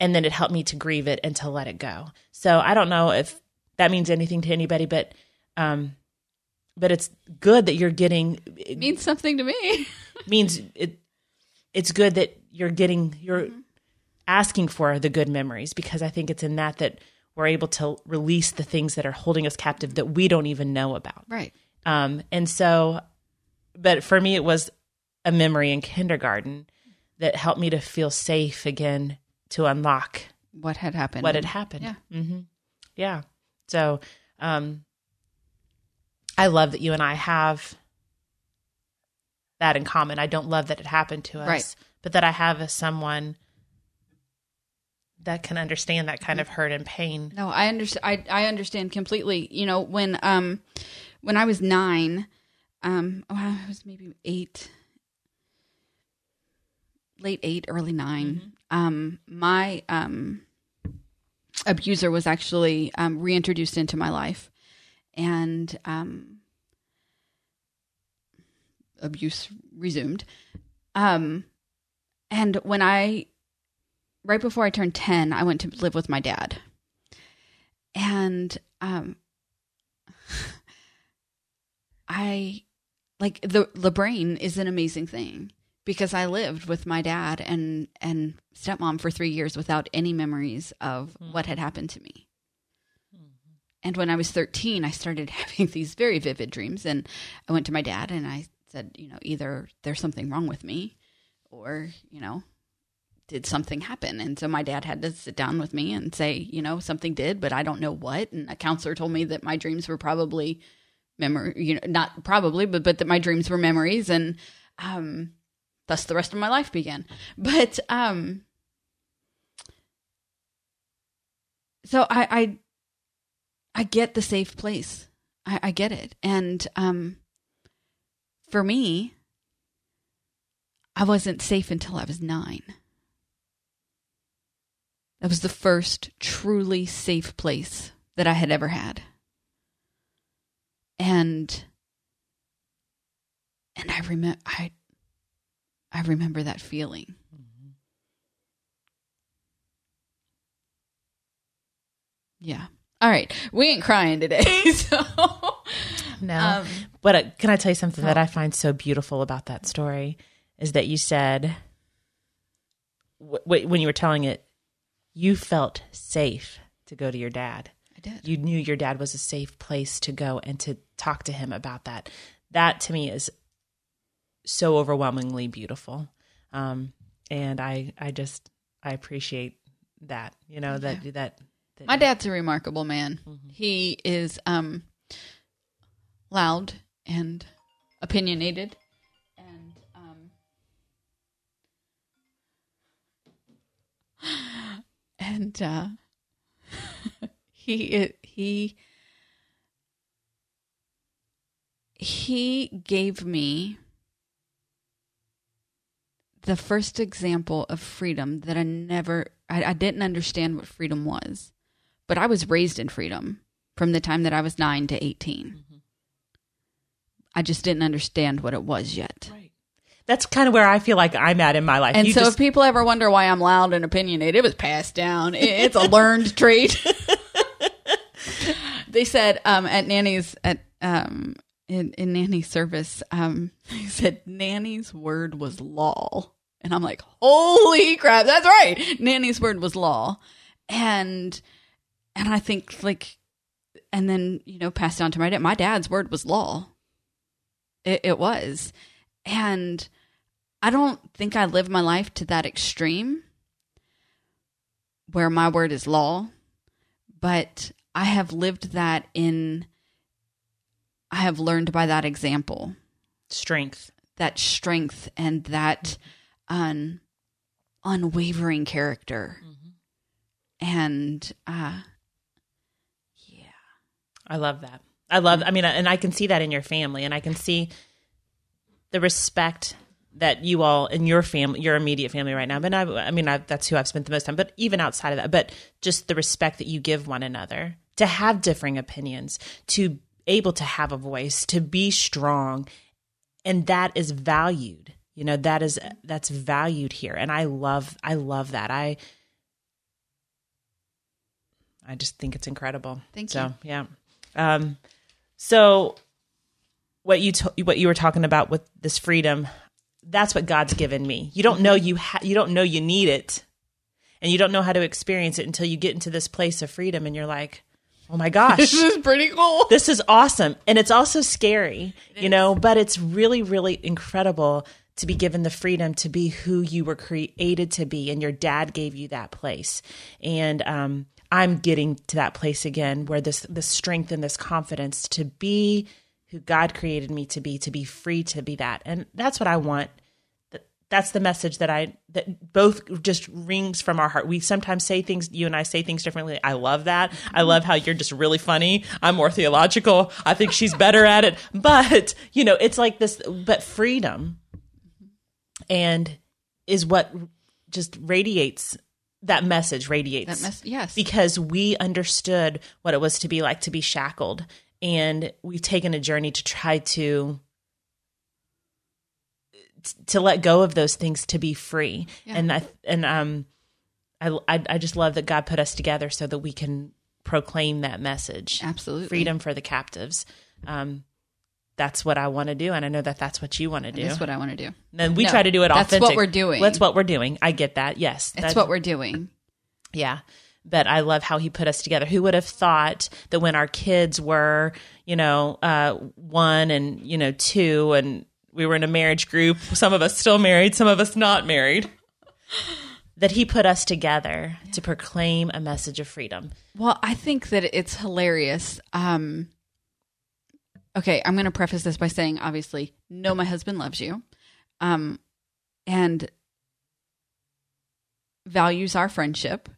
And then it helped me to grieve it and to let it go. So i don't know if that means anything to anybody but um but it's good that you're getting it means something to me. means it it's good that you're getting you're mm-hmm. asking for the good memories because i think it's in that that we're able to release the things that are holding us captive that we don't even know about. Right. Um and so but for me it was a memory in kindergarten that helped me to feel safe again to unlock what had happened. what had happened. Yeah. Mm-hmm. yeah. So um I love that you and I have that in common. I don't love that it happened to us, right. but that I have someone that can understand that kind of hurt and pain. No, I understand. I, I understand completely. You know, when um when I was nine, um, oh, I was maybe eight, late eight, early 9 mm-hmm. Um, my um abuser was actually um, reintroduced into my life, and um, abuse resumed. Um, and when I, right before I turned 10, I went to live with my dad. And um, I, like, the, the brain is an amazing thing because I lived with my dad and, and stepmom for three years without any memories of mm. what had happened to me. And when I was 13, I started having these very vivid dreams. And I went to my dad and I said, you know, either there's something wrong with me or, you know, did something happen? And so my dad had to sit down with me and say, you know, something did, but I don't know what. And a counselor told me that my dreams were probably memory, you know, not probably, but, but that my dreams were memories. And, um, thus the rest of my life began. But, um, so I, I I get the safe place. I, I get it. And um, for me, I wasn't safe until I was nine. That was the first truly safe place that I had ever had. And and I remember I I remember that feeling. Mm-hmm. Yeah. All right, we ain't crying today. So no, um, but uh, can I tell you something that I find so beautiful about that story is that you said w- when you were telling it, you felt safe to go to your dad. I did. You knew your dad was a safe place to go and to talk to him about that. That to me is so overwhelmingly beautiful, um, and I I just I appreciate that. You know that that my dad's a remarkable man. Mm-hmm. He is um, loud and opinionated, and um, and uh, he he he gave me the first example of freedom that I never I, I didn't understand what freedom was but I was raised in freedom from the time that I was 9 to 18. Mm-hmm. I just didn't understand what it was yet. Right. That's kind of where I feel like I'm at in my life. And you so, just... if people ever wonder why I'm loud and opinionated, it was passed down. It's a learned trait. they said um, at Nanny's at um, in, in Nanny's service, um, he said Nanny's word was law. And I'm like, holy crap, that's right. Nanny's word was law. And and I think like and then, you know, passed down to my dad. My dad's word was law. It, it was. And I don't think I lived my life to that extreme where my word is law, but I have lived that in, I have learned by that example, Strength. that strength and that un, unwavering character. And, uh. I love that. I love, mm. I mean, and I can see that in your family, and I can see the respect that you all in your family, your immediate family right now. But I, I mean, I, that's who I've spent the most time. But even outside of that, but just the respect that you give one another, to have differing opinions, to able to have a voice, to be strong, and that is valued. You know, that is that's valued here, and I love, I love that. I, I just think it's incredible. Thank so, you. yeah. Um, so what you what you were talking about with this freedom, that's what God's given me. You don't know you ha- you don't know you need it, and you don't know how to experience it until you get into this place of freedom, and you're like, oh my gosh, this is pretty cool. this is awesome and it's also scary you know but it's really really incredible to be given the freedom to be who you were created to be and your dad gave you that place and um, i'm getting to that place again where this this strength and this confidence to be who god created me to be to be free to be that and that's what i want That- that's the message that I that both just rings from our heart. We sometimes say things you and I say things differently. I love that. I love how you're just really funny. I'm more theological. I think she's better at it. But, you know, it's like this but freedom and is what just radiates that message radiates That mess, yes. because we understood what it was to be like to be shackled and we've taken a journey to try to to let go of those things to be free Yeah. and i and um I, I i just love that god put us together so that we can proclaim that message Absolutely. freedom for the captives um that's what i want to do and i know that that's what you want to do That's what I want to do. and we No, try to do it authentic. that's what we're doing. that's what we're doing i get that yes That's that- what we're doing. yeah. But I love how he put us together. Who would have thought that when our kids were, you know, uh, one and, you know, two, and we were in a marriage group, some of us still married, some of us not married, that he put us together to proclaim a message of freedom. Well, I think that it's hilarious. Um, okay, I'm going to preface this by saying, obviously, no, my husband loves you, um, and values our friendship,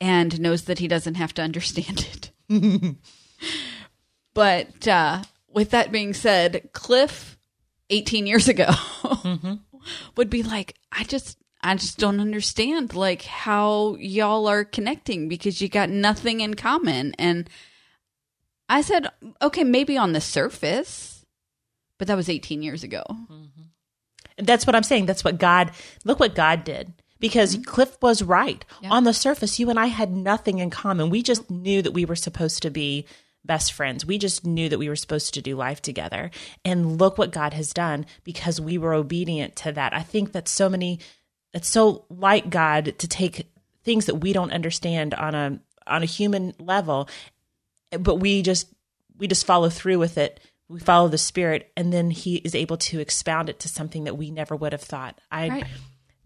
and knows that he doesn't have to understand it. but uh, with that being said, Cliff, 18 years ago, would be like, I just. I just don't understand like how y'all are connecting because you got nothing in common. And I said, okay, maybe on the surface, but that was 18 years ago. And that's what I'm saying. That's what God, look what God did. Because mm-hmm. Cliff was right. Yeah. On the surface, you and I had nothing in common. We just knew that we were supposed to be best friends. We just knew that we were supposed to do life together. And look what God has done because we were obedient to that. I think that so many, it's so like God to take things that we don't understand on a on a human level, but we just we just follow through with it. We follow the spirit, and then He is able to expound it to something that we never would have thought. I Right.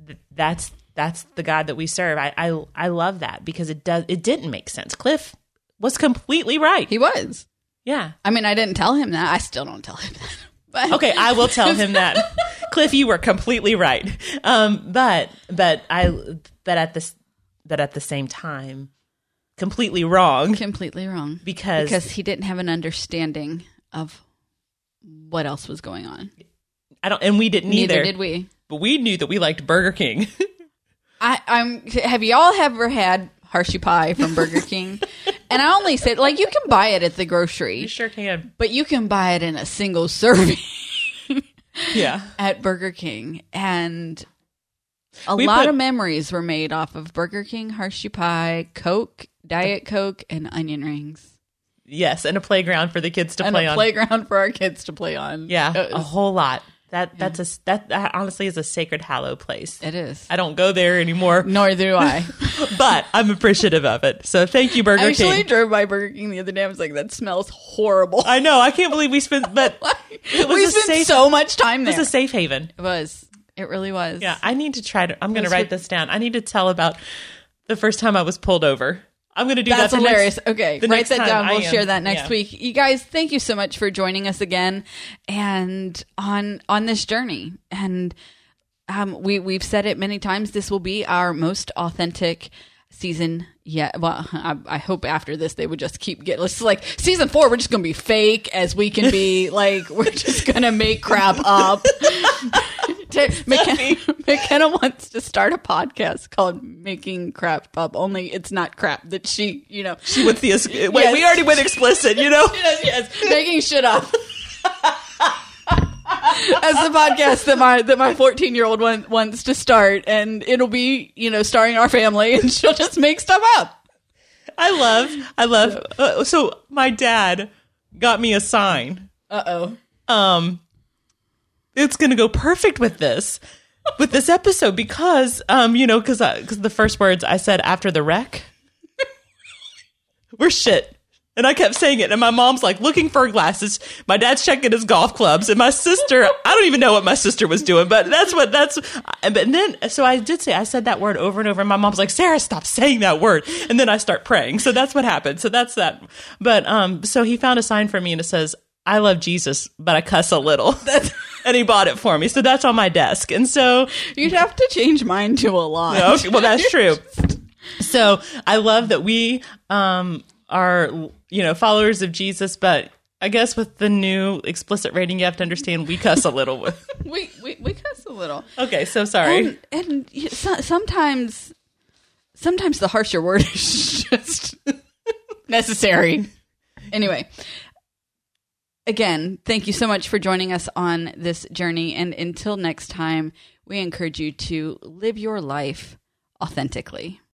th- that's that's the God that we serve. I, I I love that because it does it didn't make sense. Cliff was completely right. He was. yeah. I mean, I didn't tell him that. I still don't tell him that. But Okay, I will tell him that. Cliff, you were completely right. Um, but but I but at this but at the same time, completely wrong completely wrong because, because he didn't have an understanding of what else was going on. I don't and we didn't Neither either. did we. But we knew that we liked Burger King. I, I'm. Have y'all ever had Hershey pie from Burger King? and I only said like you can buy it at the grocery, you sure can. but you can buy it in a single serving Yeah. at Burger King, and a We lot put- of memories were made off of Burger King, Hershey pie, Coke, Diet Coke, and onion rings. yes, and a playground for the kids to and play a on. playground for our kids to play on. yeah, It a whole lot. That that's a that, that honestly is a sacred hallow place. it is. I don't go there anymore, Nor do I. but I'm appreciative of it. So thank you, Burger King. I actually drove by Burger King the other day. I was like, that smells horrible. I know. I can't believe we spent, but it was we spent safe- so much time it there. was a safe haven. it was. It really was. Yeah, I need to try to. I'm going to write this down. I need to tell about the first time I was pulled over. I'm going to do That's that. the hilarious. Next, okay, the write that time down. We'll share that next Yeah. week. You guys, thank you so much for joining us again and on on this journey. And um, we we've said it many times. This will be our most authentic season yet. Well, I, I hope after this they would just keep getting. It's like season four. We're just gonna be fake as we can be. like we're just gonna make crap up. McKenna, McKenna wants to start a podcast called "Making Crap Up." Only it's not crap that she, you know, She went the wait. We already went explicit. You know. yes, yes, making shit up. As the podcast that my that my fourteen year old one wants to start, and it'll be you know starring our family, and she'll just make stuff up. I love. I love. Uh, so my dad got me a sign. Uh oh. Um, it's going to go perfect with this. With this episode, because um, you know, because because the first words I said after the wreck, we're shit. And I kept saying it, and my mom's like looking for glasses. My dad's checking his golf clubs, and my sister, I don't even know what my sister was doing, but that's what that's. And then, so I did say, I said that word over and over, and my mom's like, Sarah, stop saying that word. And then I start praying. So that's what happened. So that's that. But, um, so he found a sign for me, and it says, I love Jesus, but I cuss a little. and he bought it for me. So that's on my desk. And so, You'd have to change mine to a lot. Okay, well, that's true. So I love that we um, are, you know, followers of Jesus, but I guess with the new explicit rating, you have to understand we cuss a little. With we, we we cuss a little. okay, so sorry. And, and so, sometimes, sometimes the harsher word is just necessary. Anyway, again, thank you so much for joining us on this journey. And until next time, we encourage you to live your life authentically.